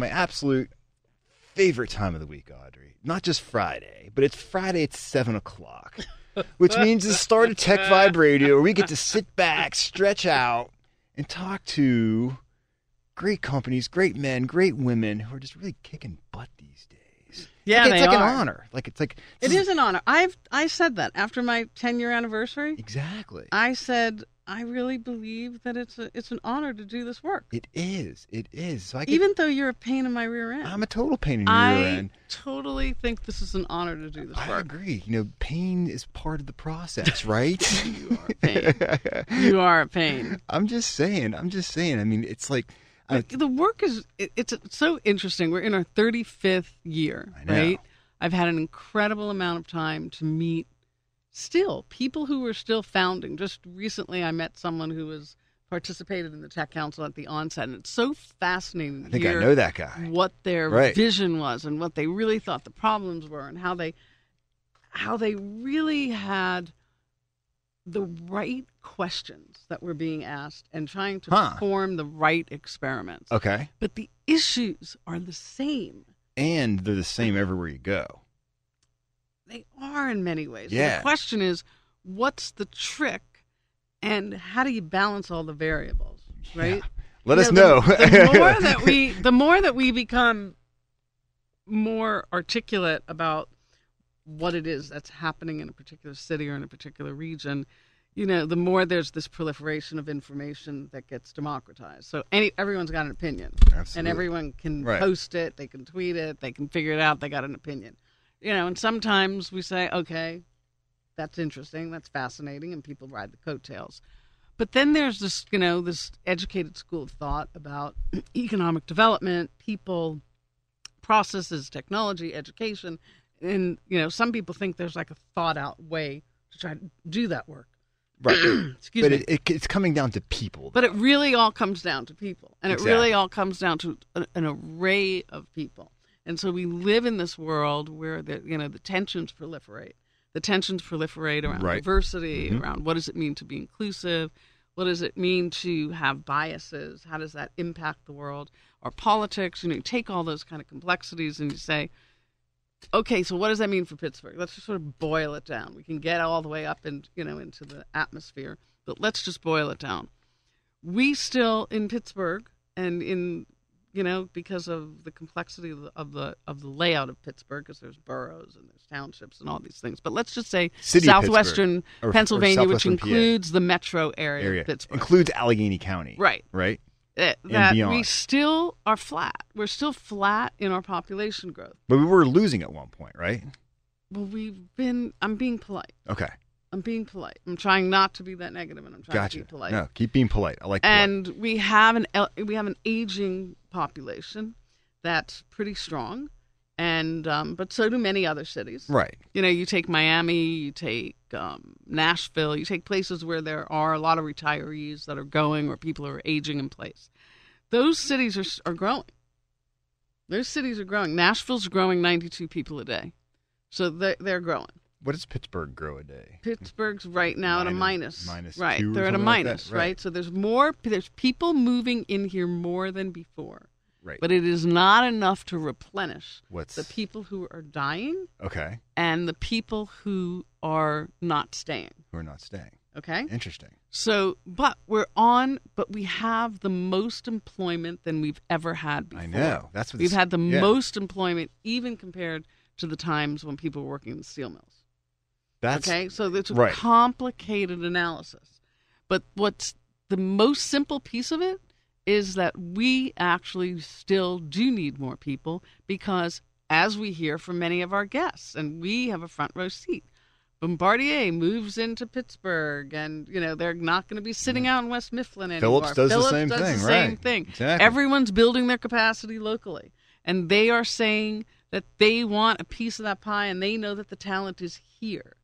My absolute favorite time of the week, Audrey. Not just Friday, but it's Friday at 7 o'clock, which means the start of Tech Vibe Radio, where we get to sit back, stretch out, and talk to great companies, great men, great women who are just really kicking butt these days. Yeah, like, it's like are. an honor. Like it's like it's an honor. I've I said that after my 10 year anniversary. exactly. I said I really believe that it's a it's an honor to do this work, It is. It is. So I could, even though you're a pain in my rear end. I'm a total pain in your I rear end. I totally think this is an honor to do this I work. agree. You know, pain is part of the process, right? You are pain. you are a pain. I'm just saying. I'm just saying. I mean, it's like uh, the work is it, it's so interesting. We're in our 35th year, I right? I've had an incredible amount of time to meet still people who are still founding. Just recently, I met someone who was participated in the tech council at the onset, and it's so fascinating. I think I know that guy. What their Right. vision was and what they really thought the problems were, and how they how they really had the right questions that were being asked and trying to Huh. form the right experiments. Okay. But the issues are the same. And they're the same everywhere you go. They are in many ways. So Yeah. the question is, what's the trick, and how do you balance all the variables? Right. Let You us know, know. The, the more that we, the more that we become more articulate about what it is that's happening in a particular city or in a particular region, you know, the more there's this proliferation of information that gets democratized. So any everyone's got an opinion, and everyone can Right. post it, they can tweet it, they can figure it out. They got an opinion, you know. And sometimes we say, okay, that's interesting, that's fascinating, and people ride the coattails. But then there's this, you know, this educated school of thought about economic development, people, processes, technology, education, and you know, some people think there's like a thought out way to try to do that work. right. Excuse but me. it, it, it's coming down to people. But it really all comes down to people, and it really all comes down to an, an array of people. And so we live in this world where the you know the tensions proliferate. The tensions proliferate around Right. diversity, Mhm. around what does it mean to be inclusive, what does it mean to have biases, how does that impact the world, or politics. You know, you take all those kind of complexities and you say, okay, so what does that mean for Pittsburgh? Let's just sort of boil it down. We can get all the way up and you know into the atmosphere, but let's just boil it down. We still in Pittsburgh and in you know because of the complexity of the of the, of the layout of Pittsburgh, because there's boroughs and there's townships and all these things. But let's just say City southwestern Pittsburgh, or- or Pennsylvania, which southwestern PA. includes the metro area, area of Pittsburgh. includes Allegheny County. Right. Right. Eh, that, that we still are flat. We're still flat in our population growth. But we were losing at one point, right? Well, we've been. I'm being polite. Okay. I'm being polite. I'm trying not to be that negative, and I'm trying Gotcha. to be polite. No, keep being polite. I like polite. and we have an we have an aging population that's pretty strong, and um, but so do many other cities. Right. You know, you take Miami, you take um, Nashville, you take places where there are a lot of retirees that are going, or people who are aging in place. Those cities are are growing. Those cities are growing. Nashville's growing 92 people a day, so they're, they're growing. What does Pittsburgh grow a day? Pittsburgh's right now at a Minus- minus. minus right, they're at a something like minus. Right. right, so there's more. There's people moving in here more than before, Right. but it is not enough to replenish What's the people who are dying Okay. and the people who are not staying. Who are not staying? Okay, Interesting. so but we're on, but we have the most employment than we've ever had before. I know. That's what we've had the yeah. most employment, even compared to the times when people were working in the steel mills. That's okay, so it's a right. complicated analysis. But what's the most simple piece of it is that we actually still do need more people because, as we hear from many of our guests, and we have a front row seat, Bombardier moves into Pittsburgh, and you know they're not going to be sitting out in West Mifflin anymore. Philips does the same does thing, the right. Same thing. Exactly. Everyone's building their capacity locally, and they are saying that they want a piece of that pie, and they know that the talent is here.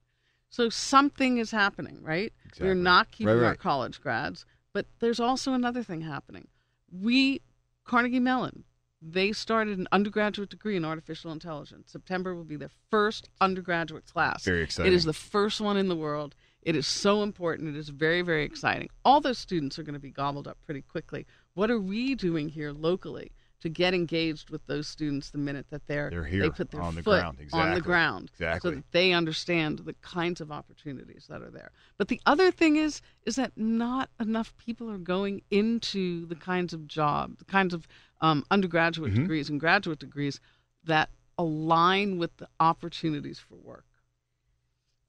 So something is happening, right? We're not keeping Right, our college grads, but there's also another thing happening. We, Carnegie Mellon, they started an undergraduate degree in artificial intelligence. September will be their first undergraduate class. Very exciting. It is the first one in the world. It is so important. It is very, very exciting. All those students are going to be gobbled up pretty quickly. What are we doing here locally to get engaged with those students the minute that they're, They're here they put their on the foot ground. on the ground Exactly. so that they understand the kinds of opportunities that are there. But the other thing is is that not enough people are going into the kinds of job, the kinds of um, undergraduate Mm-hmm. degrees and graduate degrees that align with the opportunities for work.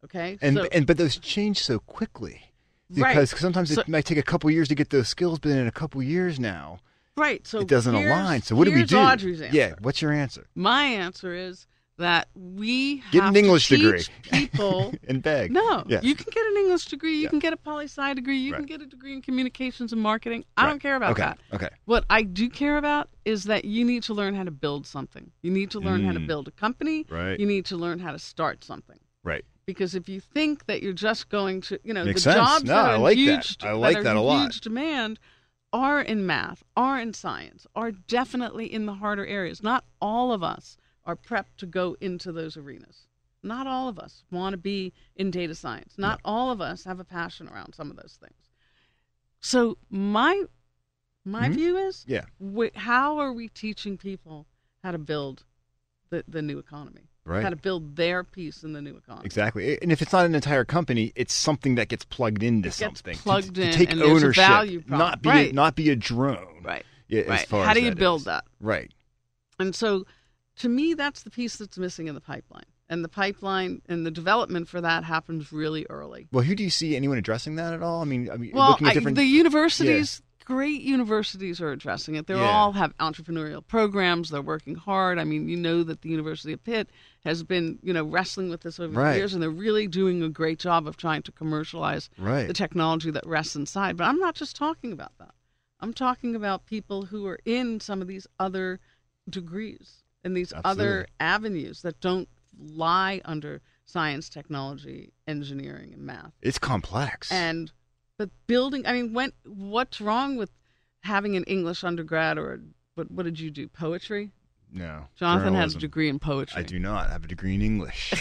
Okay, And so, and but those change so quickly Right. because sometimes So- it might take a couple years to get those skills, but in a couple years now right, so it doesn't align. So what do we do? Audrey's answer. Yeah, what's your answer? My answer is that we Get an English degree. people and beg. No, Yeah. you can get an English degree. You Yeah. can get a poli sci degree. You can get a degree in communications and marketing. I Right. don't care about okay. that. Okay. What I do care about is that you need to learn how to build something. You need to learn how to Mm. build a company. Right. You need to learn how to start something. Right. Because if you think that you're just going to, you know, Makes the sense. jobs No, that I like that. I like are that a lot. huge demand are in math, are in science, are definitely in the harder areas. Not all of us are prepped to go into those arenas. Not all of us want to be in data science. Not all of us have a passion around some of those things. So my my Mhm. view is, Yeah. wh- how are we teaching people how to build the, the new economy? Right. How to build their piece in the new economy. Exactly. And if it's not an entire company, it's something that gets plugged into It gets something. Plugged to, in, take and there's a ownership, value not be Right. a, not be a drone. Right. Yeah, as right. How do you build is. that? Right. And so, to me, that's the piece that's missing in the pipeline. And the pipeline and the development for that happens really early. Well, who do you see anyone addressing that at all? I mean, I mean, Well, looking at I- different. the universities, great universities are addressing it. They Yeah. all have entrepreneurial programs. They're working hard. I mean, you know that the University of Pitt has been, you know, wrestling with this over Right. the years, and they're really doing a great job of trying to commercialize Right. the technology that rests inside. But I'm not just talking about that. I'm talking about people who are in some of these other degrees and these other avenues that don't lie under science, technology, engineering, and math it's complex. and but building i mean when what's wrong with having an english undergrad or what what did you do poetry no, jonathan has a degree in poetry I do not have a degree in English.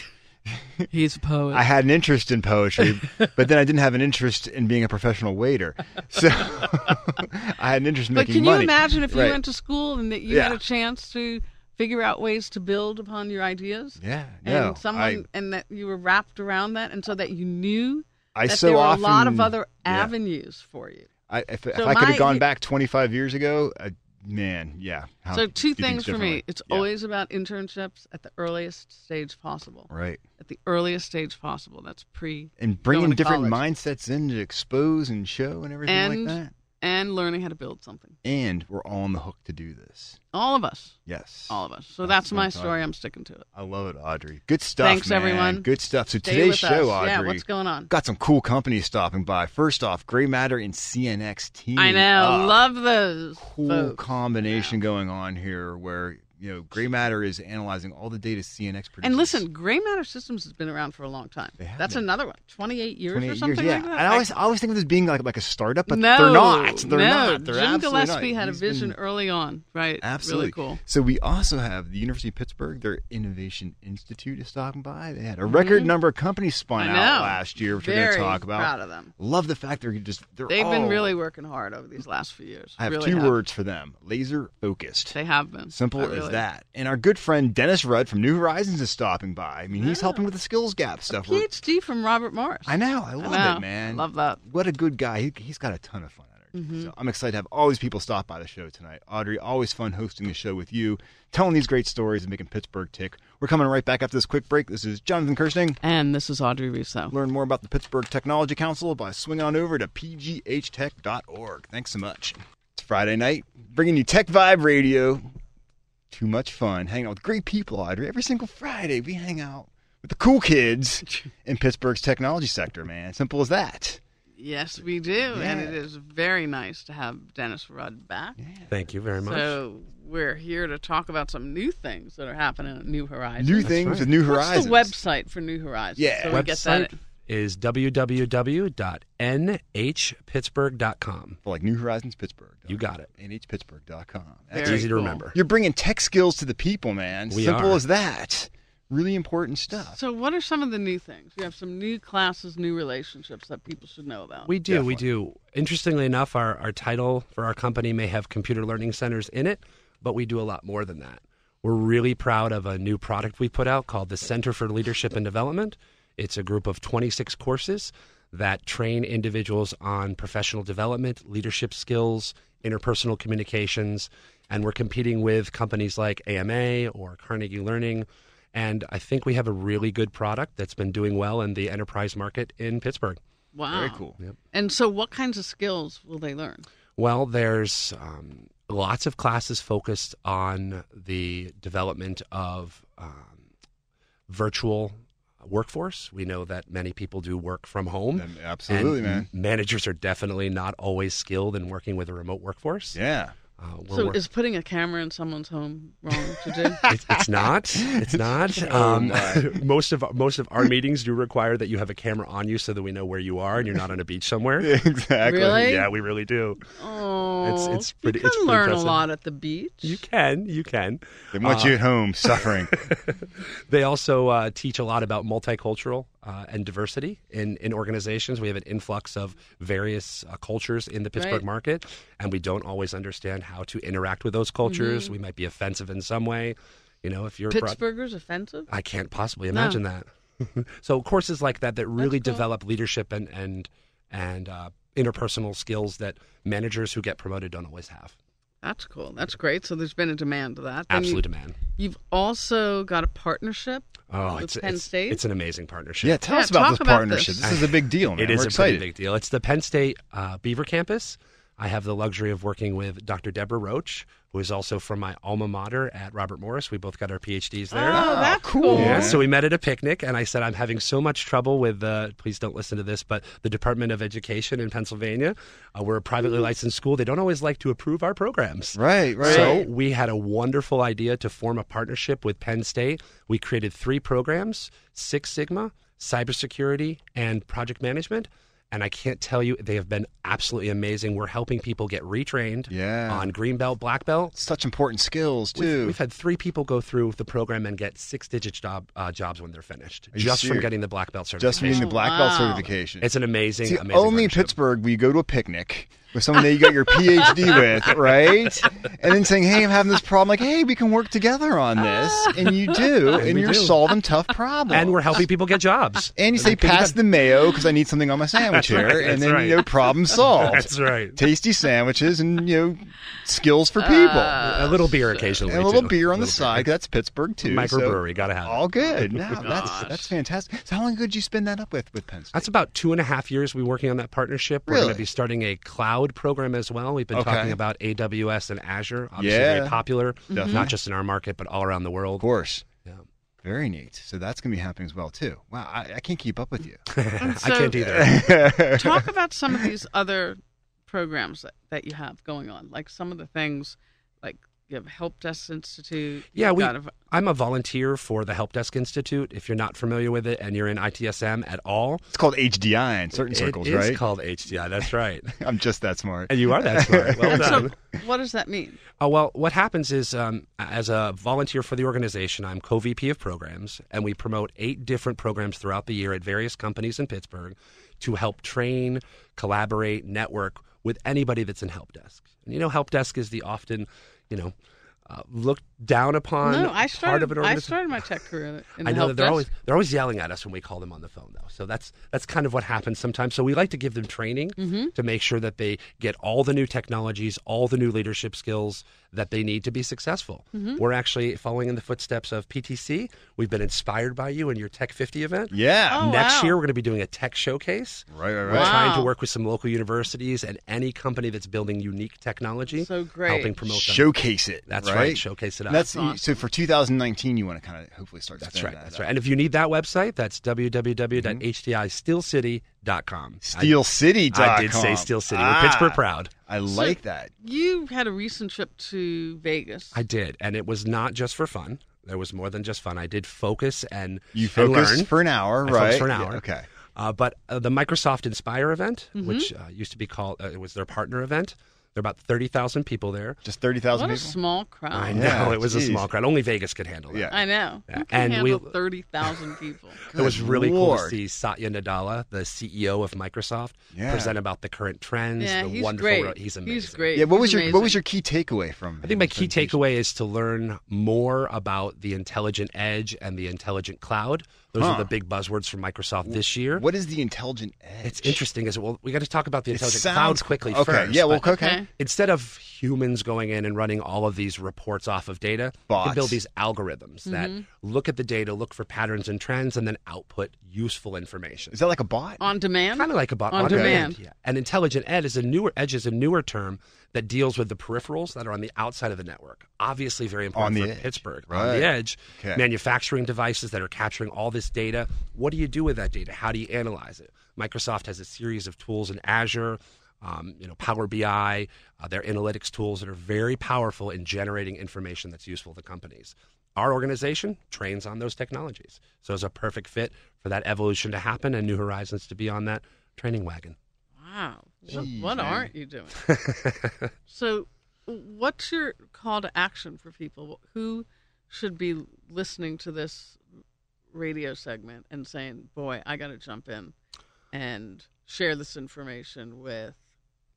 he's a poet I had an interest in poetry, but then I didn't have an interest in being a professional waiter. So I had an interest in but making money but can money. you imagine if you Right. went to school and that you had a chance to figure out ways to build upon your ideas Yeah, and no, someone I, and that you were wrapped around that and so that you knew I that so there were often a lot of other yeah. avenues for you I, if, if So I could have gone back 25 years ago, uh, man, yeah. how- so two things for me it's Yeah, always about internships at the earliest stage possible right. at the earliest stage possible that's pre And bringing different college. mindsets in to expose and show and everything And- like that. And learning how to build something. And we're all on the hook to do this. All of us. Yes. All of us. So That's that's, my story. I'm sticking to it. I love it, Audrey. Good stuff. Thanks, man. everyone. Good stuff. So Stay today's show, us. Audrey. Yeah, what's going on? Got some cool companies stopping by. First off, Gray Matter and CNX team. I know. Love those. cool combination going on here where you know gray matter is analyzing all the data cnx produces And listen, Gray Matter Systems has been around for a long time. That's been. another one. 28 years 28 or something years, yeah like that. I always, I always think of this being like like a startup but no, they're not they're no. not they're Jim Gillespie not. had a He's been- vision early on. Right. Absolutely Really cool. So we also have the University of Pittsburgh. Their Innovation Institute is stopping by. They had a record number of companies spun Mm-hmm. Out last year, which we're going to talk about. proud of them. Love the fact they're just they're They've been really working hard over these last few years. I have really two have. words for them: laser focused. They have been. Simple as that. And our good friend Dennis Rudd from New Horizons is stopping by. I mean, he's helping with the skills gap stuff. We're- PhD from Robert Morris. I know. I love know. it, man. Love that. What a good guy. He, he's got a ton of fun energy. Mm-hmm. So I'm excited to have all these people stop by the show tonight. Audrey, always fun hosting the show with you, telling these great stories and making Pittsburgh tick. We're coming right back after this quick break. This is Jonathan Kersting. And this is Audrey Russo. Learn more about the Pittsburgh Technology Council by swinging on over to pghtech.org. Thanks so much. It's Friday night, bringing you Tech Vibe Radio. Too much fun hanging out with great people, Audrey. Every single Friday, we hang out with the cool kids in Pittsburgh's technology sector, man. Simple as that. Yes, we do, and it is very nice to have Dennis Rudd back. Thank you very much. So we're here to talk about some new things that are happening at New Horizons. New things right. with New What's Horizons. the website for New Horizons? Yeah. so we get that. Website is www.nhpittsburgh.com. For like New Horizons Pittsburgh. You got it. NHPittsburgh.com. Very Easy to remember. You're bringing tech skills to the people, man. We Simple are. as that. Really important stuff. So, what are some of the new things? We have some new classes, new relationships that people should know about. We do, we do. Interestingly enough, our, our title for our company may have computer learning centers in it, but we do a lot more than that. We're really proud of a new product we put out called the Center for Leadership and Development. It's a group of 26 courses that train individuals on professional development, leadership skills, interpersonal communications, and we're competing with companies like AMA or Carnegie Learning. And I think we have a really good product that's been doing well in the enterprise market in Pittsburgh. wow. Very cool. And so, what kinds of skills will they learn? Well, there's um, lots of classes focused on the development of um, virtual workforce. We know that many people do work from home. Um, Absolutely, and man. Managers are definitely not always skilled in working with a remote workforce. Yeah. Uh, So, is putting a camera in someone's home wrong to do? it's, it's not. It's not. Oh, Um, my. most of most of our meetings do require that you have a camera on you so that we know where you are and you're not on a beach somewhere. exactly. Really? Yeah, we really do. Oh, it's pretty- You can it's pretty learn impressive. a lot at the beach. You can. You can. They want you at home suffering. They also uh, teach a lot about multicultural uh, and diversity in, in organizations. We have an influx of various uh, cultures in the Pittsburgh Right. market, and we don't always understand how to interact with those cultures. Mm-hmm. We might be offensive in some way. You know, if you're brought- Pittsburghers offensive? I can't possibly imagine that. so courses like that that really cool. develop leadership and and and uh, interpersonal skills that managers who get promoted don't always have. That's cool. That's great. So there's been a demand to that. Then Absolute You, demand. you've also got a partnership Oh, with it's Penn it's, State. it's an amazing partnership. yeah, tell Yeah, us about talk this about partnership. this. This. is a big deal, man. It is We're a excited. pretty big deal. It's the Penn State uh, Beaver Campus. I have the luxury of working with Dr. Deborah Roach, who is also from my alma mater at Robert Morris. We both got our PhDs there. Oh, that's cool. cool. Yeah, so we met at a picnic, and I said, I'm having so much trouble with, uh, please don't listen to this, but the Department of Education in Pennsylvania. Uh, we're a privately licensed school. They don't always like to approve our programs. Right, right. So we had a wonderful idea to form a partnership with Penn State. We created three programs Six Sigma, cybersecurity, and project management. And I can't tell you, they have been absolutely amazing. We're helping people get retrained Yeah. on green belt, black belt. Such important skills, We've, too. we've had three people go through the program and get six-digit job uh, jobs when they're finished, Are just from getting the black belt certification. Just certification. reading the black belt Wow. certification. It's an amazing, See, amazing. only in. Pittsburgh will you go to a picnic with someone that you got your PhD with, right? And then saying, "Hey, I'm having this problem." Like, "Hey, we can work together on this," and you do, and, we you're do. solving tough problems. and we're helping people get jobs. And you say, because "Pass the mayo because I need something on my sandwich here," right, and then right. you know, problem solved. That's right. Tasty sandwiches and you know, skills for people. a little beer occasionally. and a little too. beer on the Little side. 'cause That's Pittsburgh too. Microbrewery, so gotta have all good. No, that's that's fantastic. So how long ago did you spend that up with with Penn State? That's about two and a half years we're working on that partnership. We're Really? going to be starting a cloud program as well. We've been Okay. talking about AWS and Azure, obviously Yeah. very popular, Definitely. not just in our market, but all around the world. Of course. Yeah. Very neat. So that's going to be happening as well too. Wow, I, I can't keep up with you. I can't either. Talk about some of these other programs that, that you have going on, like some of the things, like you have Help Desk Institute. Yeah, you've we. got a- I'm a volunteer for the Help Desk Institute. If you're not familiar with it and you're in ITSM at all, It's called HDI in certain circles, it is right? called HDI. That's right. I'm just that smart. and you are that smart. Well done. so, what does that mean? Oh, well, what happens is, um, as a volunteer for the organization, I'm co VP of programs, and we promote eight different programs throughout the year at various companies in Pittsburgh to help train, collaborate, network with anybody that's in help desk. And you know, help desk is the often, you know, uh, looked down upon no, I part started. I started my tech career in I know that they're desk. always they're always yelling at us when we call them on the phone, though. So that's that's kind of what happens sometimes. So we like to give them training Mm-hmm. to make sure that they get all the new technologies, all the new leadership skills that they need to be successful. Mm-hmm. We're actually following in the footsteps of PTC. We've been inspired by you and your Tech 50 event. Yeah. Oh, Next wow. year, we're going to be doing a tech showcase. Right, right, We're right. trying to work with some local universities and any company that's building unique technology, So great. helping promote them. Showcase it. That's right. right. Showcase it up. That's awesome. so for 2019. You want to kind of hopefully start. That's right. that That's up. right. And if you need that website, that's www.hdisteelcity.com. SteelCity.com. I, I did say Steel City. Ah, We're Pittsburgh proud. I like that. You had a recent trip to Vegas. I did, and it was not just for fun. There was more than just fun. I did focus and You and focused learn. for an hour, I right? for an Yeah, hour. okay. Uh, but uh, the Microsoft Inspire event, Mm-hmm. which uh, used to be called, uh, it was their partner event. There are about thirty thousand people there. Just thirty thousand what a people. small crowd. I know Yeah, it was a small crowd. Only Vegas could handle that. Yeah. I know. Yeah, can and handle we- thirty thousand people? It was Good really cool to see Satya Nadella, the CEO of Microsoft, Yeah. present about the current trends. yeah, the he's wonderful great. ro- he's amazing. He's great. Yeah. What He's was your What was your key takeaway from? I think my key takeaway is to learn more about the intelligent edge and the intelligent cloud. Those Huh. are the big buzzwords from Microsoft this year. What is the intelligent edge? It's interesting, is well, we got to talk about the intelligent sounds cloud quickly okay. first. Yeah. Well. Okay. Okay. instead of humans going in and running all of these reports off of data, you Bots. can build these algorithms that mm-hmm. look at the data, look for patterns and trends, and then output useful information. Is that like a bot? on demand? Kind of like a bot On on demand. Yeah. And intelligent ed is a newer edge is a newer term that deals with the peripherals that are on the outside of the network. Obviously, very important On the for edge. Pittsburgh. On the edge, Okay. manufacturing devices that are capturing all this data. What do you do with that data? How do you analyze it? Microsoft has a series of tools in Azure. Um, you know, Power BI, uh, their analytics tools that are very powerful in generating information that's useful to companies. Our organization trains on those technologies, so it's a perfect fit for that evolution to happen and New Horizons to be on that training wagon. Wow. What, Jeez, what man. aren't you doing? so, what's your call to action for people? Who should be listening to this radio segment and saying, "Boy, I got to jump in and share this information with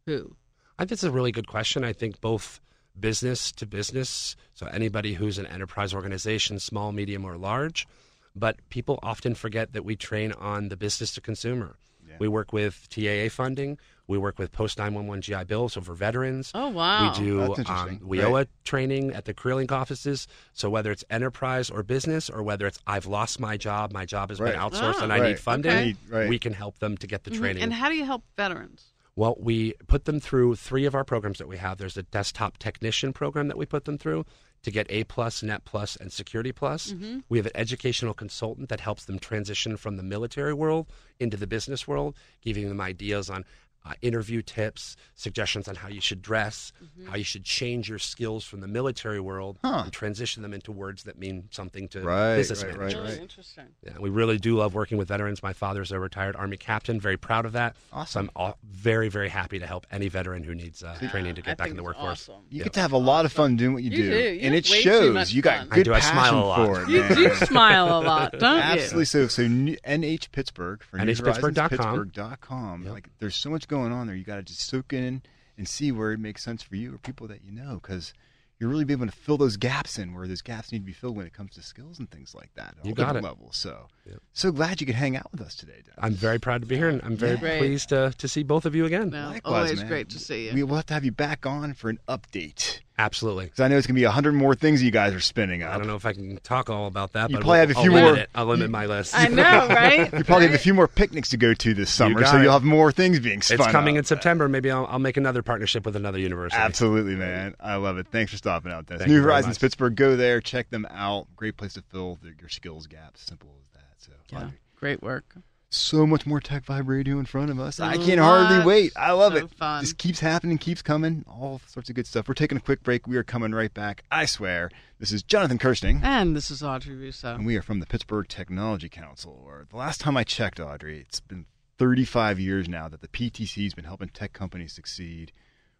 who?" I think it's a really good question. I think both business to business, so anybody who's an enterprise organization, small, medium, or large, but people often forget that we train on the business to consumer. We work with TAA funding. We work with post 911 GI Bill, so for veterans. Oh, wow. We do That's um, interesting. WIOA Right. training at the Career Link offices. So whether it's enterprise or business, or whether it's I've lost my job, my job has Right. been outsourced, Ah. and I Right. need funding, Okay. We can help them to get the Mhm. training. And how do you help veterans? Well, we put them through three of our programs that we have. There's a desktop technician program that we put them through to get A plus, Net plus, and Security Plus. Mm-hmm. We have an educational consultant that helps them transition from the military world into the business world, giving them ideas on uh, interview tips, suggestions on how you should dress, how you should change your skills from the military world Huh. and transition them into words that mean something to Right, business right, right, managers. Really right. interesting. Yeah, we really do love working with veterans. My father's a retired Army captain. Very proud of that. So Awesome. I'm all, very, very happy to help any veteran who needs uh, training to I get back think in the workforce. awesome. You Yeah. get to have a lot of fun doing what you, You do. You and it shows. You got fun. I good do. I passion smile a lot. for it. You man. do smile a lot, don't you? Absolutely. So, so NH Pittsburgh for New Horizons, NHPittsburgh.com. Pittsburgh.com. Yep. Like, there's so much going on there. You got to just soak in and see where it makes sense for you or people that you know, because you're really be able to fill those gaps in where those gaps need to be filled when it comes to skills and things like that. at You all got it. Levels. So, Yep. so glad you could hang out with us today, Dennis. I'm very proud to be here, and I'm very Great. pleased to, to see both of you again. No, Likewise, always man. great to see you. We will have to have you back on for an update. Absolutely. Because I know it's going to be a hundred more things you guys are spinning up. I don't know if I can talk all about that, You but probably we'll- have a I'll few limit more- it. I'll limit my list. I know, right? You probably have a few more picnics to go to this summer, got so it. you'll have more things being spun It's coming up. in September. Maybe I'll, I'll make another partnership with another university. Absolutely, man. I love it. Thanks for stopping out, Dennis. Thank New Horizons much. Pittsburgh. Go there, check them out. Great place to fill the, your skills gaps. Simple as that. So, Yeah, great work. So much more Tech Vibe Radio in front of us. I can't hardly wait. I love So it. fun. This keeps happening, keeps coming. All sorts of good stuff. We're taking a quick break. We are coming right back. I swear. This is Jonathan Kersting. And this is Audrey Russo. and we are from the Pittsburgh Technology Council. Or the last time I checked, Audrey, it's been 35 years now that the PTC has been helping tech companies succeed.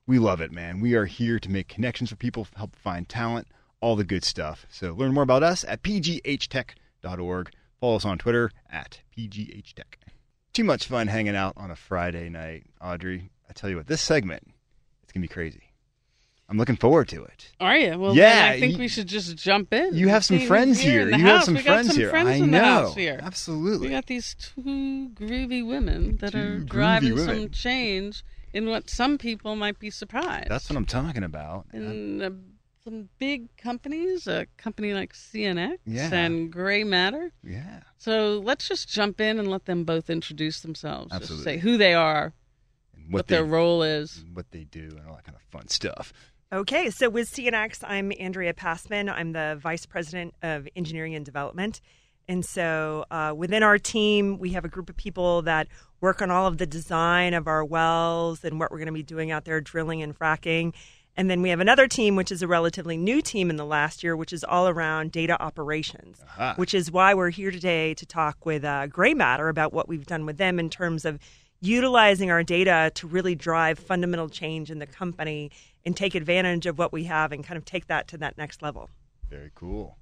We love it, man. We are here to make connections for people, help find talent, all the good stuff. So learn more about us at pghtech.org. Follow us on Twitter at pghtech. Too much fun hanging out on a Friday night, Audrey. I tell you what, this segment, it's gonna be crazy. I'm looking forward to it. Are you? Well, Yeah, then I think you- we should just jump in. You have some friends here. here. You house. have some we friends got some here. Friends I in know. the house here. Absolutely. We got these two groovy women that Two are groovy driving some change in what some people might be surprised. That's what I'm talking about. in a some big companies, a company like CNX Yeah. and Gray Matter. Yeah. So let's just jump in and let them both introduce themselves. Just Absolutely. say who they are, And what, they, their role is. what they do, and all that kind of fun stuff. Okay, so with CNX, I'm Andrea Passman. I'm the Vice President of Engineering and Development. And so uh, within our team, we have a group of people that work on all of the design of our wells and what we're going to be doing out there, drilling and fracking. And then we have another team, which is a relatively new team in the last year, which is all around data operations, Aha. which is why we're here today to talk with uh, Gray Matter about what we've done with them in terms of utilizing our data to really drive fundamental change in the company and take advantage of what we have and kind of take that to that next level. Very cool.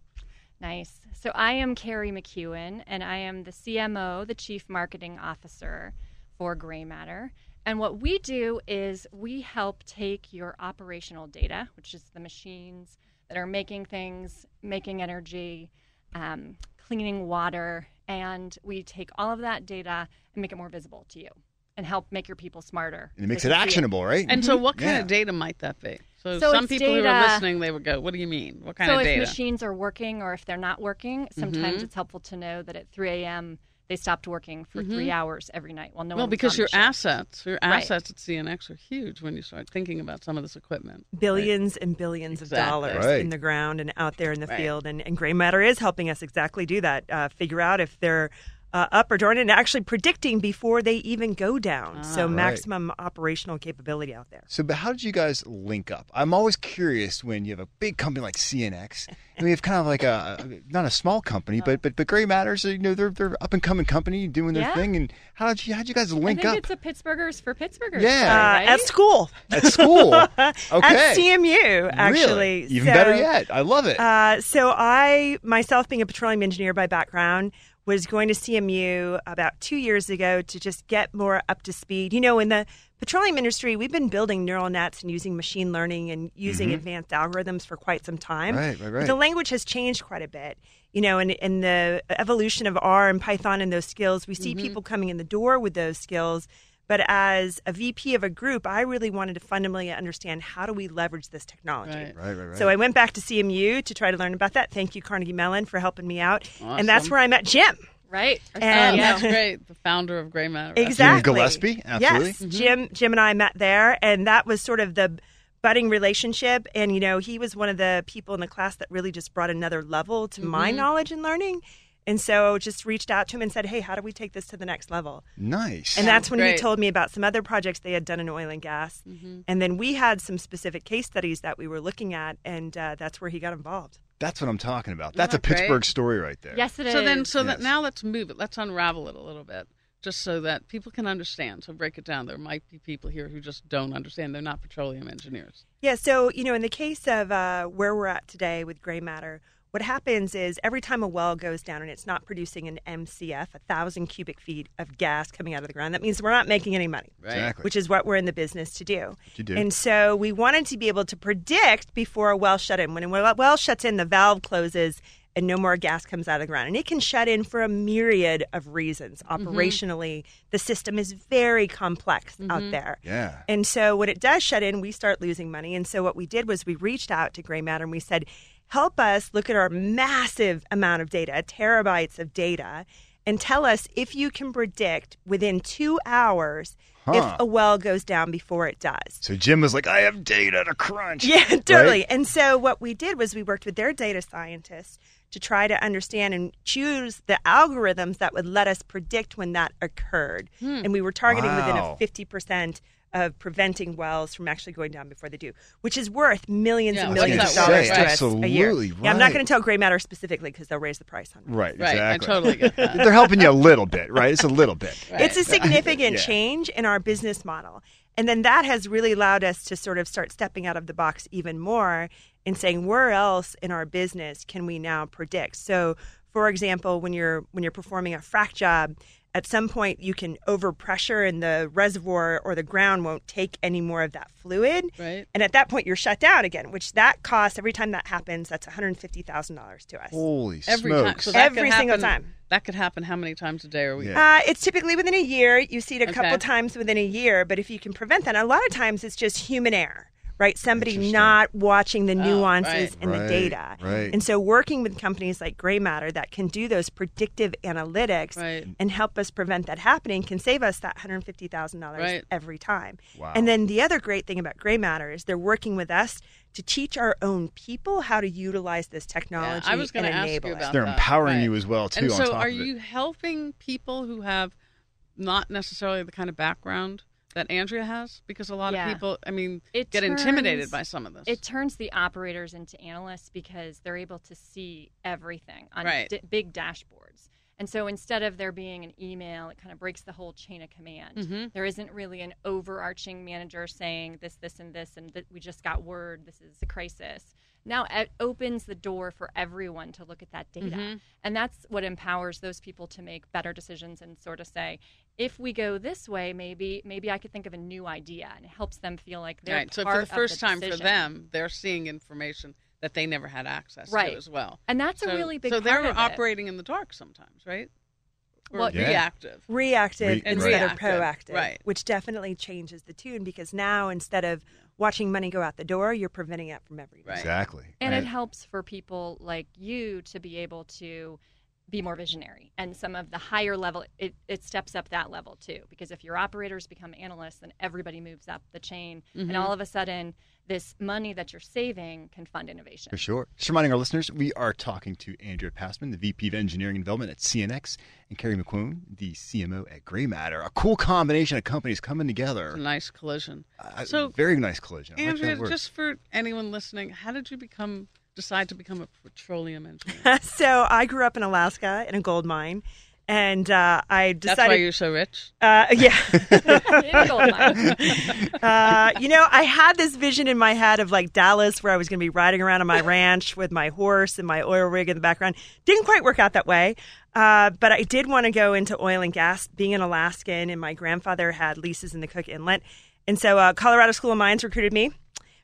Nice. So I am Carrie McEwen, and I am the CMO, the Chief Marketing Officer for Gray Matter. And what we do is we help take your operational data, which is the machines that are making things, making energy, um, cleaning water, and we take all of that data and make it more visible to you and help make your people smarter. And it makes it can see actionable, right? And so, what kind Yeah. of data might that be? So, So some it's people who are listening, they would go, "What do you mean? What kind so of data?" So, if machines are working or if they're not working, sometimes Mhm. it's helpful to know that at 3 a.m. they stopped working for three hours every night while no well, one was because on your the shift. assets, your Right. assets at CNX are huge when you start thinking about some of this equipment. Billions and billions Exactly. of dollars Right. in the ground and out there in the Right. field. And, and Gray Matter is helping us exactly do that, uh, figure out if they're uh, up or down and actually predicting before they even go down. so Right. maximum operational capability out there. So, but how did you guys link up? I'm always curious when you have a big company like CNX, and we have kind of like a not a small company, but but but Gray Matters, you know, they're they're up and coming company doing their Yeah. thing. And how did you how did you guys I link think up it's a Pittsburghers for Pittsburghers. Yeah. Uh, right? At school. at school? At Okay, CMU, actually. really, even So- better yet. I love it. Uh, so I, myself being a petroleum engineer by background, was going to CMU about two years ago to just get more up to speed. You know, in the petroleum industry, we've been building neural nets and using machine learning and using advanced algorithms for quite some time. Mm-hmm. Right, right, But the language has changed quite a bit. You know, and, and the evolution of R and Python and those skills, we see Mm-hmm. people coming in the door with those skills. But as a VP of a group, I really wanted to fundamentally understand how do we leverage this technology. Right. right, right, right. So I went back to CMU to try to learn about that. Thank you, Carnegie Mellon, for helping me out. And that's where I met Jim. right. And- oh, yeah. that's great. The founder of Gray Matter. Exactly. Gillespie? Absolutely. Yes, Jim. Jim and I met there, and that was sort of the budding relationship. And you know, he was one of the people in the class that really just brought another level to my mm-hmm. knowledge and learning. And so, just reached out to him and said, "Hey, how do we take this to the next level?" nice. And that's when great. he told me about some other projects they had done in oil and gas. And then we had some specific case studies that we were looking at, and uh, that's where he got involved. that's what I'm talking about. That's a Oh, great. Pittsburgh story right there. Yes, it is. So then, so that now let's move it. Let's unravel it a little bit, just so that people can understand. So break it down. There might be people here who just don't understand. They're not petroleum engineers. Yeah, so you know, in the case of uh, where we're at today with gray matter, what happens is every time a well goes down and it's not producing an MCF, a thousand cubic feet of gas coming out of the ground, that means we're not making any money. Exactly. Which is what we're in the business to do. you do. And so we wanted to be able to predict before a well shut in. When a well shuts in, the valve closes and no more gas comes out of the ground. And it can shut in for a myriad of reasons. Mm-hmm. Operationally, the system is very complex out mm-hmm. there. Yeah. And so when it does shut in, we start losing money. And so what we did was we reached out to Gray Matter and we said, help us look at our massive amount of data, terabytes of data, and tell us if you can predict within two hours Huh. if a well goes down before it does. So Jim was like, I have data to crunch. Yeah, totally. Right? And so what we did was we worked with their data scientists to try to understand and choose the algorithms that would let us predict when that occurred. Hmm. And we were targeting within a 50% of preventing wells from actually going down before they do, which is worth millions Yeah, and millions of dollars worth? to us a year. Absolutely, Yeah, I'm not going to tell Gray Matter specifically because they'll raise the price on me. Right, Right, I exactly. totally get that. They're helping you a little bit, right? It's a little bit. It's a significant Yeah. change in our business model. And then that has really allowed us to sort of start stepping out of the box even more and saying where else in our business can we now predict? So for example, when you're when you're performing a frac job, at some point you can overpressure and the reservoir or the ground won't take any more of that fluid. Right. And at that point you're shut down again, which that costs every time that happens, that's $150,000 to us. Holy Every time. smokes. So that could Every single time. That could happen how many times a day or a week? Yeah. Uh, it's typically within a year. You see it a couple times within a year, but if you can prevent that, a lot of times it's just human error, right? Somebody not watching the oh, nuances right. in the data. right. And so working with companies like Gray Matter that can do those predictive analytics Right. and help us prevent that happening can save us that $150,000 Right. every time. Wow. And then the other great thing about Gray Matter is they're working with us to teach our own people how to utilize this technology I was and gonna ask enable you it. about They're that. empowering Right. you as well too. And on so, top are of it. you helping people who have not necessarily the kind of background that Andrea has? Because a lot Yeah. of people, I mean, It get intimidated by some of this. It turns the operators into analysts because they're able to see everything on Right. di- big dashboards. And so instead of there being an email, it kind of breaks the whole chain of command. Mhm. There isn't really an overarching manager saying this, this, and this, and that we just got word this is a crisis. Now it opens the door for everyone to look at that data. Mhm. And that's what empowers those people to make better decisions and sort of say, if we go this way, maybe maybe I could think of a new idea, and it helps them feel like they're right. So part for of the first time decision. for them, they're seeing information that they never had access Right. to as well. And that's so, a really big So they're of it. operating in the dark sometimes, right? Or Well, Yeah. reactive. reactive Re- instead right. of proactive, Right. which definitely changes the tune because now instead of watching money go out the door, you're preventing it from every Right. exactly? And it Right. helps for people like you to be able to be more visionary. And some of the higher level, it, it steps up that level too. Because if your operators become analysts, then everybody moves up the chain. Mm-hmm. And all of a sudden, this money that you're saving can fund innovation. For sure. Just reminding our listeners, we are talking to Andrea Passman, the VP of Engineering and Development at CNX, and Kerry McEwen, the CMO at Gray Matter. A cool combination of companies coming together. It's a nice collision. Uh, So, very nice collision. I like Andrea, that just for anyone listening, how did you become decide to become a petroleum engineer? so I grew up in Alaska in a gold mine, and uh, I decided. That's why you're so rich. uh, yeah. Gold mine. uh, you know, I had this vision in my head of like Dallas, where I was going to be riding around on my ranch with my horse and my oil rig in the background. Didn't quite work out that way, uh, but I did want to go into oil and gas. Being an Alaskan, and my grandfather had leases in the Cook Inlet, and so uh, Colorado School of Mines recruited me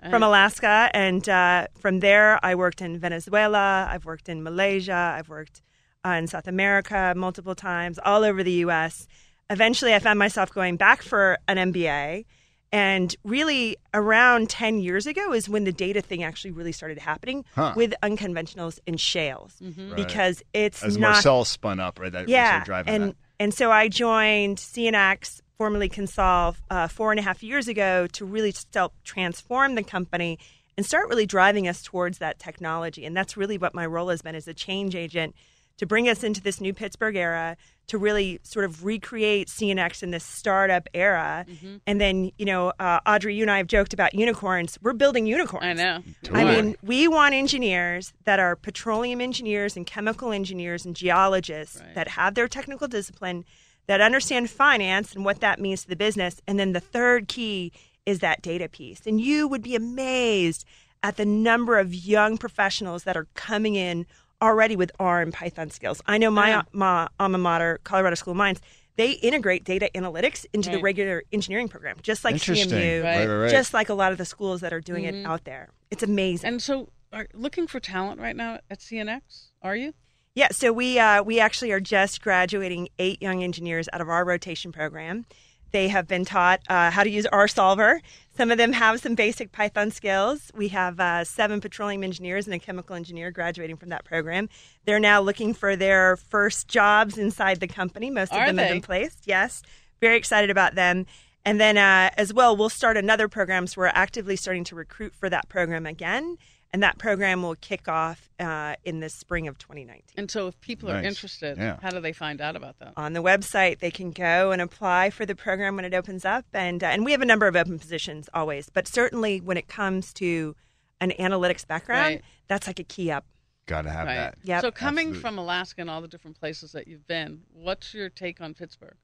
from Alaska, and uh, from there I worked in Venezuela. I've worked in Malaysia. I've worked uh, in South America multiple times, all over the U.S. Eventually, I found myself going back for an MBA. And really, around 10 years ago is when the data thing actually really started happening Huh. with unconventionals and shales Mm-hmm. because it's As not Marcellus spun up, right? That yeah, driving and that. and so I joined CNX, formerly CONSOL, uh, four and a half years ago to really help transform the company and start really driving us towards that technology. And that's really what my role has been as a change agent to bring us into this new Pittsburgh era, to really sort of recreate CNX in this startup era. Mm-hmm. And then, you know, uh, Audrey, you and I have joked about unicorns. We're building unicorns. I know. I mean, we want engineers that are petroleum engineers and chemical engineers and geologists Right. that have their technical discipline, that understand finance and what that means to the business. And then the third key is that data piece. And you would be amazed at the number of young professionals that are coming in already with R and Python skills. I know my, Yeah. my alma mater, Colorado School of Mines, they integrate data analytics into the regular engineering program, just like CMU, Right, right, right. just like a lot of the schools that are doing it mm-hmm. out there. It's amazing. And so, are looking for talent right now at CNX? Are you? Yeah, so we uh, we actually are just graduating eight young engineers out of our rotation program. They have been taught uh, how to use R Solver. Some of them have some basic Python skills. We have uh, seven petroleum engineers and a chemical engineer graduating from that program. They're now looking for their first jobs inside the company. Most of Are them have been placed. Yes, very excited about them. And then uh, as well, we'll start another program. So we're actively starting to recruit for that program again. And that program will kick off uh, in the spring of 2019. And so, if people are interested, Yeah. how do they find out about that? on the website they can go and apply for the program when it opens up and uh, and we have a number of open positions always but certainly when it comes to an analytics background Right. that's like a key up Got to have Right. that. Yep. So, coming Absolutely. from Alaska and all the different places that you've been, what's your take on Pittsburgh?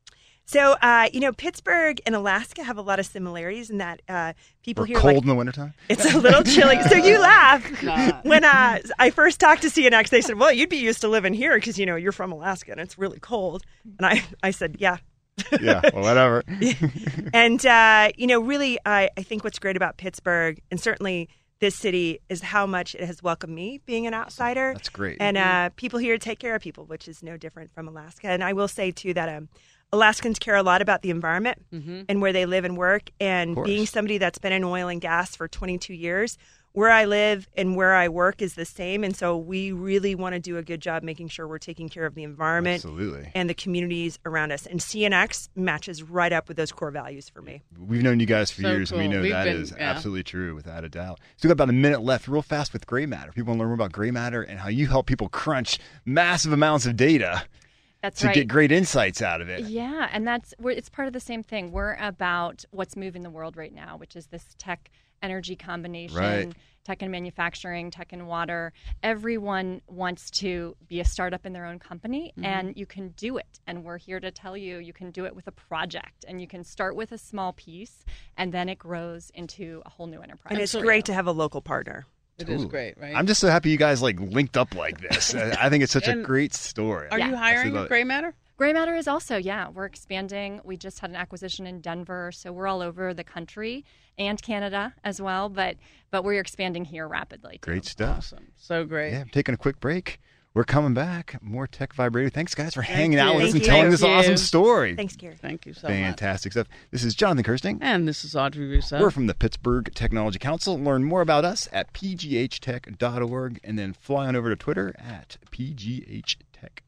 So uh, you know pittsburgh and alaska have a lot of similarities in that uh, people Or here cold like in the wintertime? it's a little chilly so you laugh Nah. when uh, i first talked to cnx they said well you'd be used to living here because you know you're from alaska and it's really cold and i, I said yeah yeah, well, whatever. and uh, you know, really, I, I think what's great about Pittsburgh, and certainly this city, is how much it has welcomed me being an outsider. That's great. And uh, people here take care of people, which is no different from Alaska. And I will say too that um, Alaskans care a lot about the environment Mhm. and where they live and work. And being somebody that's been in oil and gas for 22 years, where I live and where I work is the same. And so we really want to do a good job making sure we're taking care of the environment Absolutely. and the communities around us. And CNX matches right up with those core values for me. We've known you guys for So years, and we know We've that is been- yeah. absolutely true, without a doubt. So we've got about a minute left, real fast with gray matter. People want to learn more about gray matter and how you help people crunch massive amounts of data That's to right. get great insights out of it. Yeah, and that's we're, it's part of the same thing. We're about what's moving the world right now, which is this tech energy combination, Right. tech and manufacturing, tech and water. Everyone wants to be a startup in their own company, Mm-hmm. and you can do it. And we're here to tell you you can do it with a project, and you can start with a small piece, and then it grows into a whole new enterprise. And it's so- great to have a local partner. It is Totally. great, right? I'm just so happy you guys like linked up like this. I I think it's such a great story. Are Yeah. you hiring love at. Gray Matter? Gray Matter is also, yeah, we're expanding. We just had an acquisition in Denver, so we're all over the country and Canada as well. But but we're expanding here rapidly. too. Great stuff. Awesome. So great. Yeah, taking a quick break. We're coming back. More TechVibe Radio. Thanks, guys, for Thank hanging out with you. us and Thank telling you. this Thank awesome story. Thanks, Gary. Thank you so much. Fantastic stuff. This is Jonathan Kersting. And this is Audrey Rousseau. We're from the Pittsburgh Technology Council. Learn more about us at pghtech.org and then fly on over to Twitter at pghtech.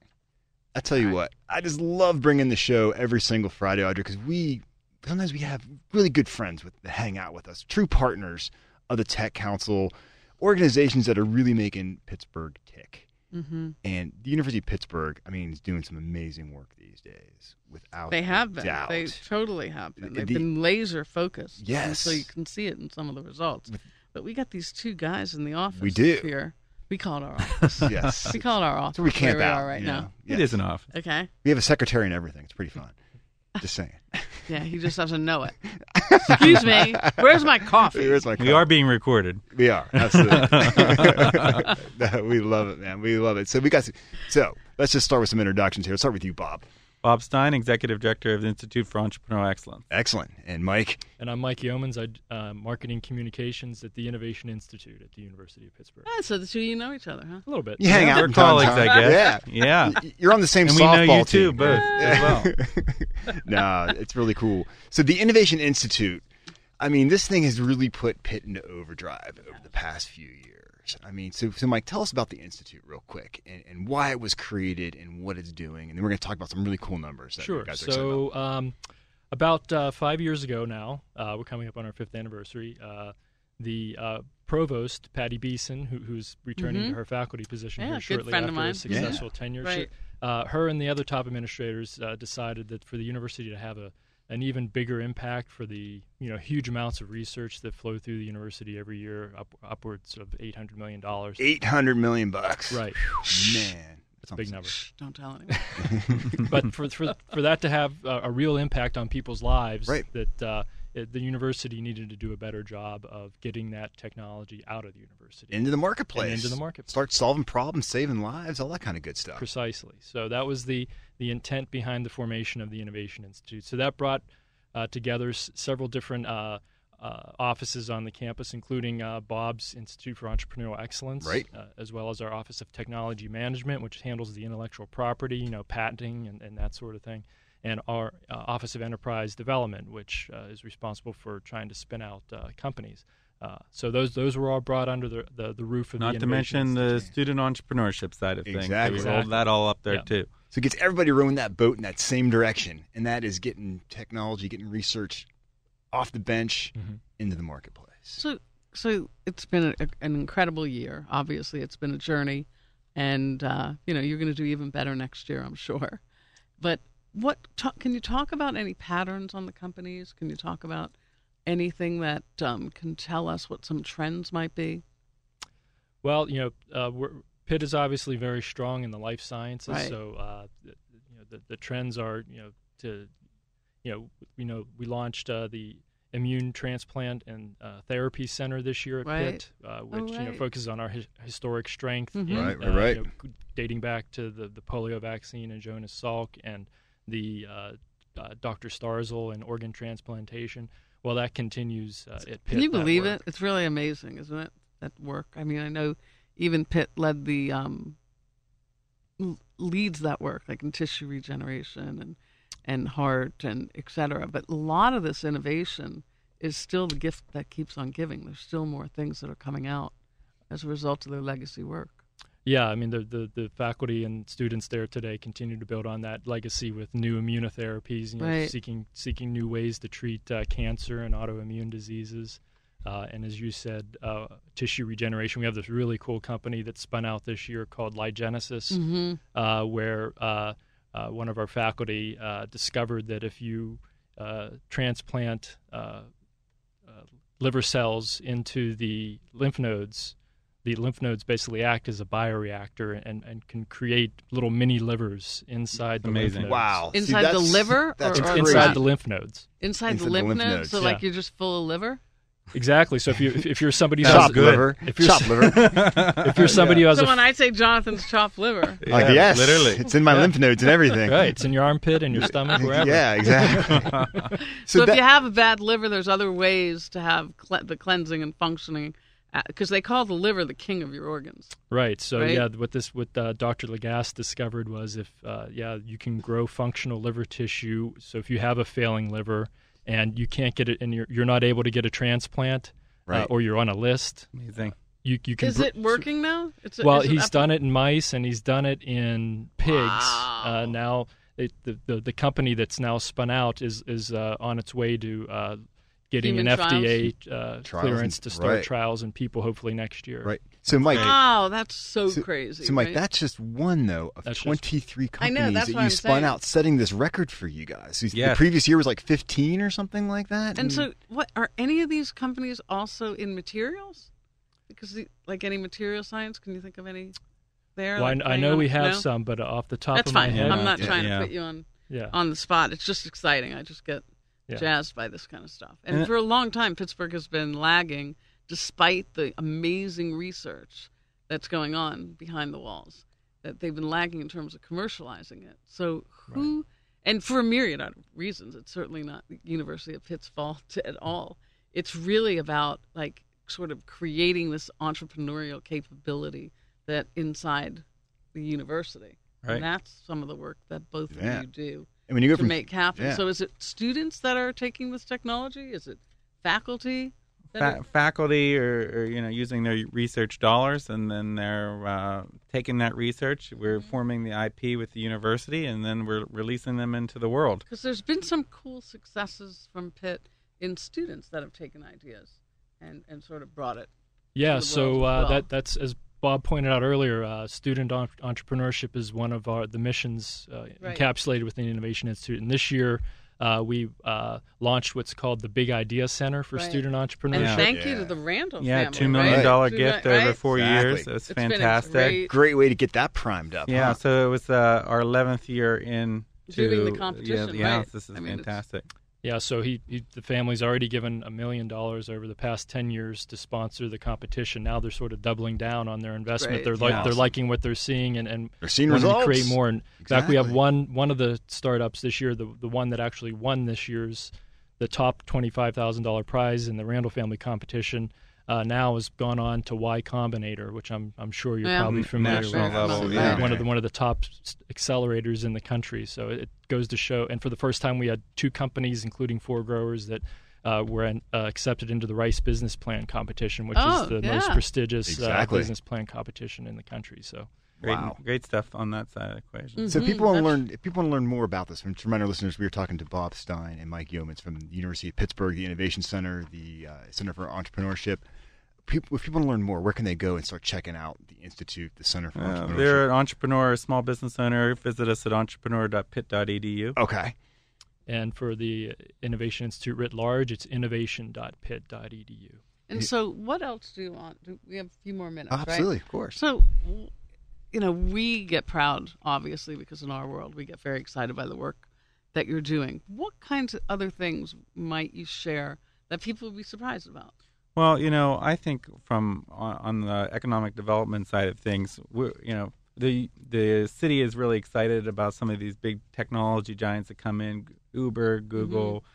I tell you what, I just love bringing the show every single Friday, Audrey, because we sometimes we have really good friends with that hang out with us, true partners of the Tech Council, organizations that are really making Pittsburgh tick. Hmm And the University of Pittsburgh, I mean, is doing some amazing work these days. Without They have been. doubt. They totally have been. They've The- been laser focused. And Yes. so you can see it in some of the results. But we got these two guys in the office. We do. Here. We call it our office. yes, we call it our office. so we camp where we out are right you now. know? It Yes. is an off. Okay. We have a secretary and everything. It's pretty fun. Just saying. Yeah, he just doesn't know it. Excuse me. Where's my coffee? Here's my We are being recorded. We are. Absolutely. We love it, man. We love it. So we got. So let's just start with some introductions here. Let's start with you, Bob. Bob Stein, Executive Director of the Institute for Entrepreneurial Excellence. Excellent. And Mike. And I'm Mike Yeomans. I uh, marketing communications at the Innovation Institute at the University of Pittsburgh. Ah, so the two of you know each other, huh? A little bit. You hang Yeah, out we're from time to colleagues, I guess. Yeah. Yeah. You're on the same And we softball know you too, team. both as well. no, it's really cool. So the Innovation Institute, I mean, this thing has really put Pitt into overdrive over the past few years. I mean, so so Mike, tell us about the institute real quick and, and why it was created and what it's doing, and then we're going to talk about some really cool numbers. That you Sure. guys are excited about. So, um, about uh, five years ago now, uh, we're coming up on our fifth anniversary. Uh, the uh, provost, Patty Beeson, who, who's returning Mhm. to her faculty position Yeah, here shortly after a successful tenure, she- Right. uh, her and the other top administrators uh, decided that for the university to have a an even bigger impact for the you know huge amounts of research that flow through the university every year, up, upwards of eight hundred million dollars. Eight hundred million bucks. Right. Man, That's a big number. Shh, don't tell anyone. but for, for for that to have uh, a real impact on people's lives, Right. that uh, it, the university needed to do a better job of getting that technology out of the university Into the marketplace. Into the marketplace. Start solving problems, saving lives, all that kind of good stuff. Precisely. So that was the the intent behind the formation of the Innovation Institute. So that brought uh, together s- several different uh, uh, offices on the campus, including uh, Bob's Institute for Entrepreneurial Excellence, Right. uh, as well as our Office of Technology Management, which handles the intellectual property, you know, patenting and, and that sort of thing, and our uh, Office of Enterprise Development, which uh, is responsible for trying to spin out uh, companies. Uh, so those those were all brought under the the, the roof of Not the to mention the Institute. student entrepreneurship side of things. So Exactly. we rolled Exactly. that all up there Yeah. too. So it gets everybody rowing that boat in that same direction, and that is getting technology, getting research off the bench Mhm. into the marketplace. So, so it's been a, an incredible year. Obviously, it's been a journey, and uh, you know you're going to do even better next year, I'm sure. But what ta- can you talk about any patterns on the companies? Can you talk about anything that um, can tell us what some trends might be? Well, you know, uh, we're, Pitt is obviously very strong in the life sciences, Right. so uh, the, you know the, the trends are you know to you know you know we launched uh, the immune transplant and uh, therapy center this year at Right. Pitt, uh, which you know focuses on our his, historic strength, Mhm. in, Right, right, uh, right. you know, dating back to the the polio vaccine and Jonas Salk and the uh, uh, Dr. Starzl and organ transplantation. Well, that continues uh, at Pitt. Can you believe it? It's really amazing, isn't it? That work. I mean, I know even Pitt led the um, leads that work, like in tissue regeneration and and heart and et cetera. But a lot of this innovation is still the gift that keeps on giving. There's still more things that are coming out as a result of their legacy work. Yeah, I mean the, the, the faculty and students there today continue to build on that legacy with new immunotherapies, you know, Right. seeking seeking new ways to treat uh, cancer and autoimmune diseases. Uh, and as you said, uh, tissue regeneration. We have this really cool company that spun out this year called LyGenesis, Mm-hmm. uh, where uh, uh, one of our faculty uh, discovered that if you uh, transplant uh, uh, liver cells into the lymph nodes, the lymph nodes basically act as a bioreactor and, and can create little mini livers inside the Amazing. lymph nodes. Wow. See, Inside the liver That's or- or. Inside the lymph nodes. Inside, Inside the the lymph, lymph nodes, nodes, so yeah. like you're just full of liver. Exactly. So if you if, if you're somebody who has, Chopped good. liver. If you're Chopped liver. if you're somebody who has So a when I say Jonathan's chopped liver, Like Yeah, yes, literally. it's in my lymph nodes and everything. right, it's in your armpit and your stomach wherever. Yeah, exactly. so, so if you have a bad liver, there's other ways to have cle- the cleansing and functioning, because they call the liver the king of your organs. Right. So Right? yeah, what this what uh, Dr. Lagasse discovered was if uh, yeah you can grow functional liver tissue. So if you have a failing liver and you can't get it and you're you're not able to get a transplant, Right. uh, or you're on a list, Amazing. you you can. Is it working now? It's Well, he's done it in mice and he's done it in pigs. Wow. Uh, now it, the, the the company that's now spun out is is uh, on its way to uh, getting Human an FDA uh, Trials clearance and- to start right. trials in people hopefully next year. right. So Mike, Wow, that's so, so, crazy. so Mike, right? that's just one though of That's just- 23 I know, companies that's that you I'm spun saying. out, setting this record for you guys. So The previous year was like 15 or something like that. And so, what are any of these companies also in materials? Because, the, like any material science, can you think of any there? Well, I, like I playing know on- we have no? some, but off the top That's of my fine. head, I'm not Yeah, trying yeah. to put you on yeah. on the spot. It's just exciting. I just get Yeah. jazzed by this kind of stuff. And And- for a long time, Pittsburgh has been lagging, despite the amazing research that's going on behind the walls. That they've been lagging in terms of commercializing it. So who? And for a myriad of reasons, it's certainly not the University of Pitt's fault at all. It's really about like sort of creating this entrepreneurial capability that inside the university. Right. And that's some of the work that both Yeah. of you do and when you go to from make happen. yeah. So is it students that are taking this technology? Is it faculty? Fa- faculty or, or you know using their research dollars and then they're uh, taking that research we're Mm-hmm. forming the ip with the university and then we're releasing them into the world Because there's been some cool successes from Pitt in students that have taken ideas and, and sort of brought it. Yeah, the so world as uh, well. that that's as Bob pointed out earlier. Uh, student entrepreneurship is one of our the missions uh, Right. encapsulated within the Innovation Institute. And this year, uh, we uh, launched what's called the Big Idea Center for Right. Student And entrepreneurship. thank you to the Randall yeah family. two million right? dollar gift mi- over four Exactly. years it's, It's been a fantastic great- great way to get that primed up. yeah huh? so it was uh, our 11th year in Doing the competition, yeah, yeah this is I mean, it's- fantastic Yeah, so he, he the family's already given a million dollars over the past ten years to sponsor the competition. Now they're sort of doubling down on their investment. Great. They're like Yeah. they're liking what they're seeing and, and They're seeing wanting results. to create more. And in fact, we have one one of the startups this year, the the one that actually won this year's the top twenty five thousand dollar prize in the Randall Family competition. Uh, now has gone on to Y Combinator, which I'm I'm sure you're Yeah. probably familiar National with. level, Right. yeah. One of the one of the top accelerators in the country. So it goes to show. And for the first time, we had two companies, including four growers, that uh, were uh, accepted into the Rice Business Plan competition, which Oh, is the most yeah. prestigious uh, Exactly. business plan competition in the country. So. great Wow. great stuff on that side of the equation So people want to learn, if people want to learn more about this, from to our listeners, we were talking to Bob Stein and Mike Yeomans from the University of Pittsburgh, the Innovation Center, the uh, Center for Entrepreneurship. People, if people want to learn more, where can they go and start checking out the institute, the Center for Uh, Entrepreneurship? they're an entrepreneur, a small business owner. Visit us at entrepreneur.pitt.edu. okay. And for the Innovation Institute writ large, it's innovation.pitt.edu. And so, what else do you want? Do we have a few more minutes, right? Absolutely, of course. So, you know, we get proud, obviously, because in our world, we get very excited by the work that you're doing. What kinds of other things might you share that people would be surprised about? Well, you know, I think from on, on the economic development side of things, we're, you know, the the city is really excited about some of these big technology giants that come in, Uber, Google,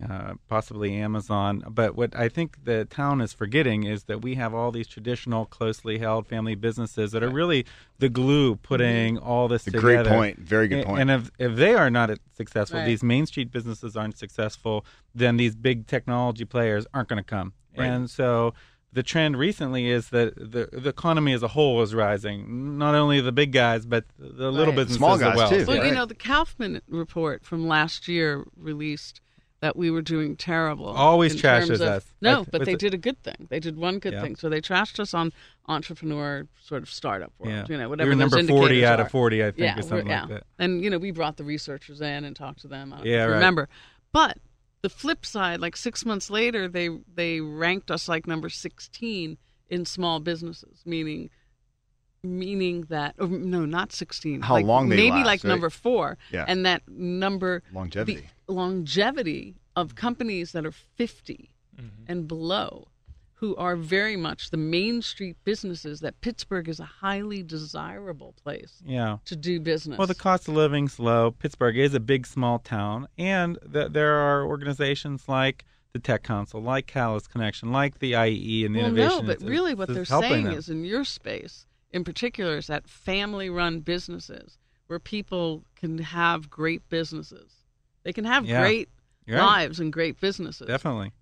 mm-hmm. uh, possibly Amazon. But what I think the town is forgetting is that we have all these traditional, closely held family businesses that are really the glue putting mm-hmm. all this A together. great point. Very good point. And if if they are not successful, Right. these main street businesses aren't successful, then these big technology players aren't going to come. Right. And so the trend recently is that the the economy as a whole is rising. Not only the big guys, but the little Right. businesses Small as guys, well. too. Well, Yeah. you know, the Kauffman report from last year released that we were doing terrible. Always in trashes terms of- us. No, With- but they did a good thing. They did one good Yeah. thing. So they trashed us on entrepreneur sort of startup world. Yeah. You know, whatever. We whatever were number 40 out are. of 40, I think, yeah, or something yeah. like that. And you know, we brought the researchers in and talked to them. I don't know Yeah, if right. remember. But the flip side, like six months later, they they ranked us like number sixteen in small businesses, meaning meaning that or no, not sixteen. How like long they maybe last, like right? number four. Yeah. And that number Longevity. the longevity of companies that are 50 Mm-hmm. and below who are very much the main street businesses that Pittsburgh is a highly desirable place Yeah. to do business. Well, the cost of living's low. Pittsburgh is a big, small town, and th- there are organizations like the Tech Council, like Catalyst Connection, like the IE and the well, Innovation. no, but Institute really what they're saying them. is in your space in particular is that family-run businesses where people can have great businesses. They can have Yeah. great right. lives and great businesses. definitely.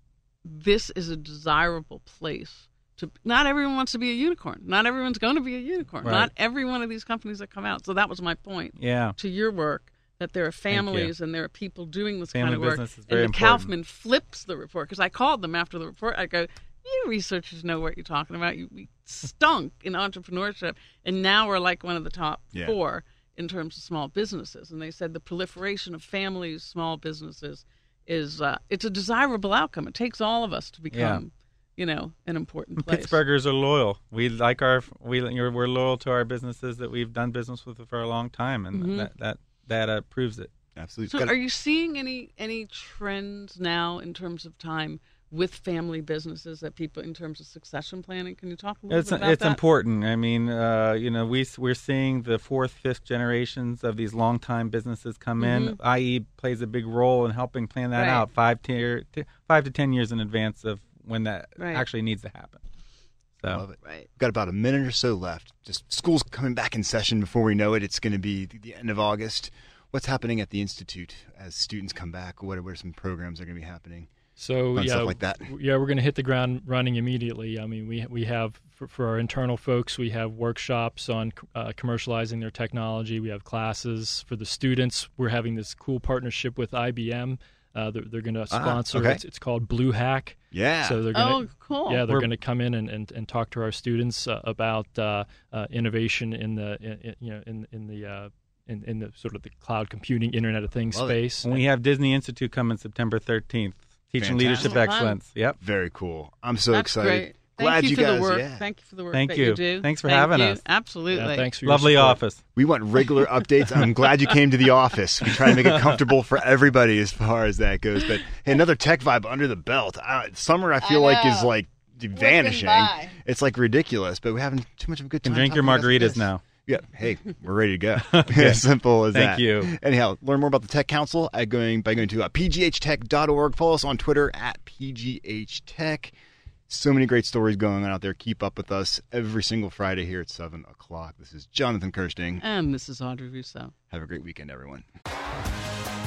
This is a desirable place to not everyone wants to be a unicorn. Not everyone's going to be a unicorn. Right. not every one of these companies that come out. So that was my point Yeah. to your work that there are families and there are people doing this Family kind of work. business is very and kauffman flips the report because i called them after the report. I go you researchers know what you're talking about. You we stunk in entrepreneurship. And now we're like one of the top Yeah. four in terms of small businesses. And they said the proliferation of families small businesses is uh, it's a desirable outcome it takes all of us to become you know an important place Pittsburghers are loyal. We like our we you're, we're loyal to our businesses that we've done business with for a long time, and Mhm. that that that uh, proves it. Absolutely. so Gotta- are you seeing any any trends now in terms of time with family businesses that people in terms of succession planning can you talk a little It's bit about it's that important. I mean, uh, you know, we we're seeing the fourth, fifth generations of these longtime businesses come in. IE plays a big role in helping plan that Mm-hmm. Right. out five tier, t- five to ten years in advance of when that Right. actually needs to happen. So Love it. right We've got about a minute or so left. Just school's coming back in session before we know it. It's going to be the- the end of August. What's happening at the institute as students come back? What are, what are some programs that are going to be happening? So Fun yeah, stuff like that. yeah, we're going to hit the ground running immediately. I mean, we we have for, for our internal folks, we have workshops on uh, commercializing their technology. We have classes for the students. We're having this cool partnership with IBM. Uh, they're they're going to Ah, sponsor. okay. It's, it's called Blue Hack. Yeah. So they're going oh cool Yeah, they're going to come in and, and, and talk to our students uh, about uh, uh, innovation in the in, in- you know in in the uh, in, in the sort of the cloud computing Internet of Things Love space. and we have Disney Institute coming September thirteenth, teaching leadership excellence. Yep. Very cool. I'm so That's excited. great Thank Glad you, you for guys. the work. Yeah. Thank you for the work Thank that you. you do. Thanks for Thank having you. us. Absolutely. Yeah, thanks for your Lovely support. office. We want regular updates. I'm glad you came to the office. We try to make it comfortable for everybody as far as that goes. But hey, another tech vibe under the belt. I, summer, I feel like is like vanishing. It's like ridiculous, but we're having too much of a good You time. can drink your margaritas now. Yeah. Hey, we're ready to go. As simple as Thank that. Thank you. Anyhow, learn more about the Tech Council at going by going to uh, pghtech.org. Follow us on Twitter at pghtech. So many great stories going on out there. Keep up with us every single Friday here at seven o'clock. This is Jonathan Kersting. And this is Audrey Rousseau. Have a great weekend, everyone.